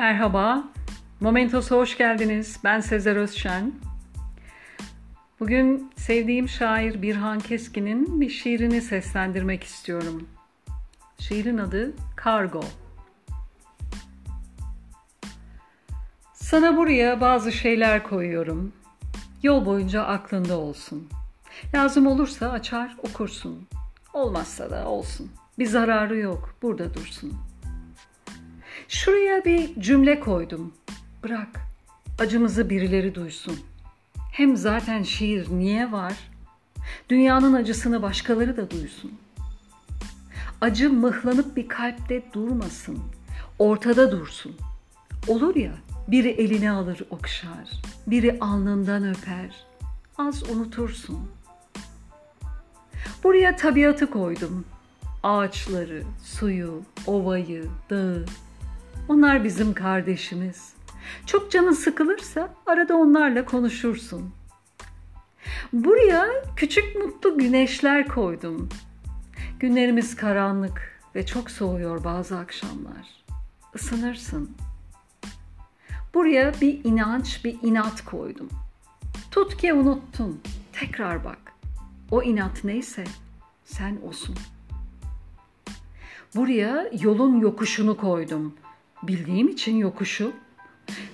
Merhaba, Momentos'a hoş geldiniz. Ben Sezer Özşen. Bugün sevdiğim şair Birhan Keskin'in bir şiirini seslendirmek istiyorum. Şiirin adı Kargo. Sana buraya bazı şeyler koyuyorum. Yol boyunca aklında olsun. Lazım olursa açar okursun. Olmazsa da olsun. Bir zararı yok. Burada dursun.'' Şuraya bir cümle koydum. Bırak, acımızı birileri duysun. Hem zaten şiir niye var? Dünyanın acısını başkaları da duysun. Acı mıhlanıp bir kalpte durmasın. Ortada dursun. Olur ya, biri elini alır okşar, biri alnından öper. Az unutursun. Buraya tabiatı koydum. Ağaçları, suyu, ovayı, dağı, onlar bizim kardeşimiz. Çok canın sıkılırsa arada onlarla konuşursun. Buraya küçük mutlu güneşler koydum. Günlerimiz karanlık ve çok soğuyor bazı akşamlar. Isınırsın. Buraya bir inanç, bir inat koydum. Tut ki unuttun. Tekrar bak. O inat neyse sen olsun. Buraya yolun yokuşunu koydum. Bildiğim için yokuşu.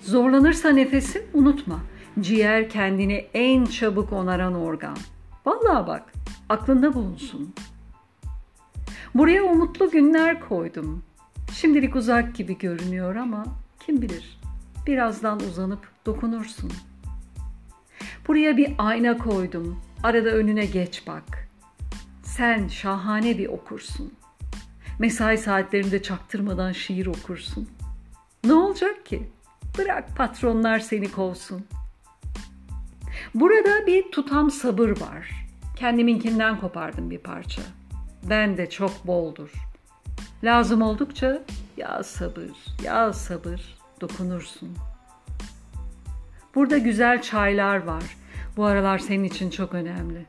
Zorlanırsa nefesin unutma. Ciğer kendini en çabuk onaran organ. Vallahi bak aklında bulunsun. Buraya umutlu günler koydum. Şimdilik uzak gibi görünüyor ama kim bilir birazdan uzanıp dokunursun. Buraya bir ayna koydum. Arada önüne geç bak. Sen şahane bir okursun. Mesai saatlerinde çaktırmadan şiir okursun. Ne olacak ki? Bırak patronlar seni kovsun. Burada bir tutam sabır var. Kendiminkinden kopardım bir parça. Ben de çok boldur. Lazım oldukça ya sabır, ya sabır dokunursun. Burada güzel çaylar var. Bu aralar senin için çok önemli.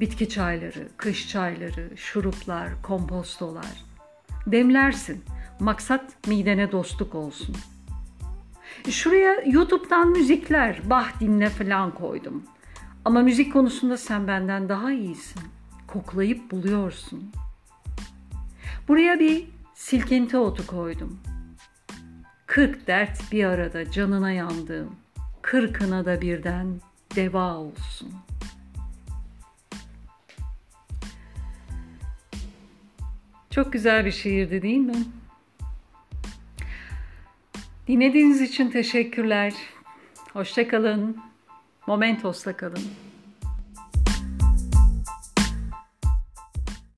Bitki çayları, kış çayları, şuruplar, kompostolar. Demlersin. Maksat midene dostluk olsun. Şuraya YouTube'dan müzikler, bah dinle falan koydum. Ama müzik konusunda sen benden daha iyisin. Koklayıp buluyorsun. Buraya bir silkinti otu koydum. Kırk dert bir arada canına yandığım, kırkına da birden deva olsun. Çok güzel bir şiirdi değil mi? Dinlediğiniz için teşekkürler. Hoşçakalın. Momentos'ta kalın.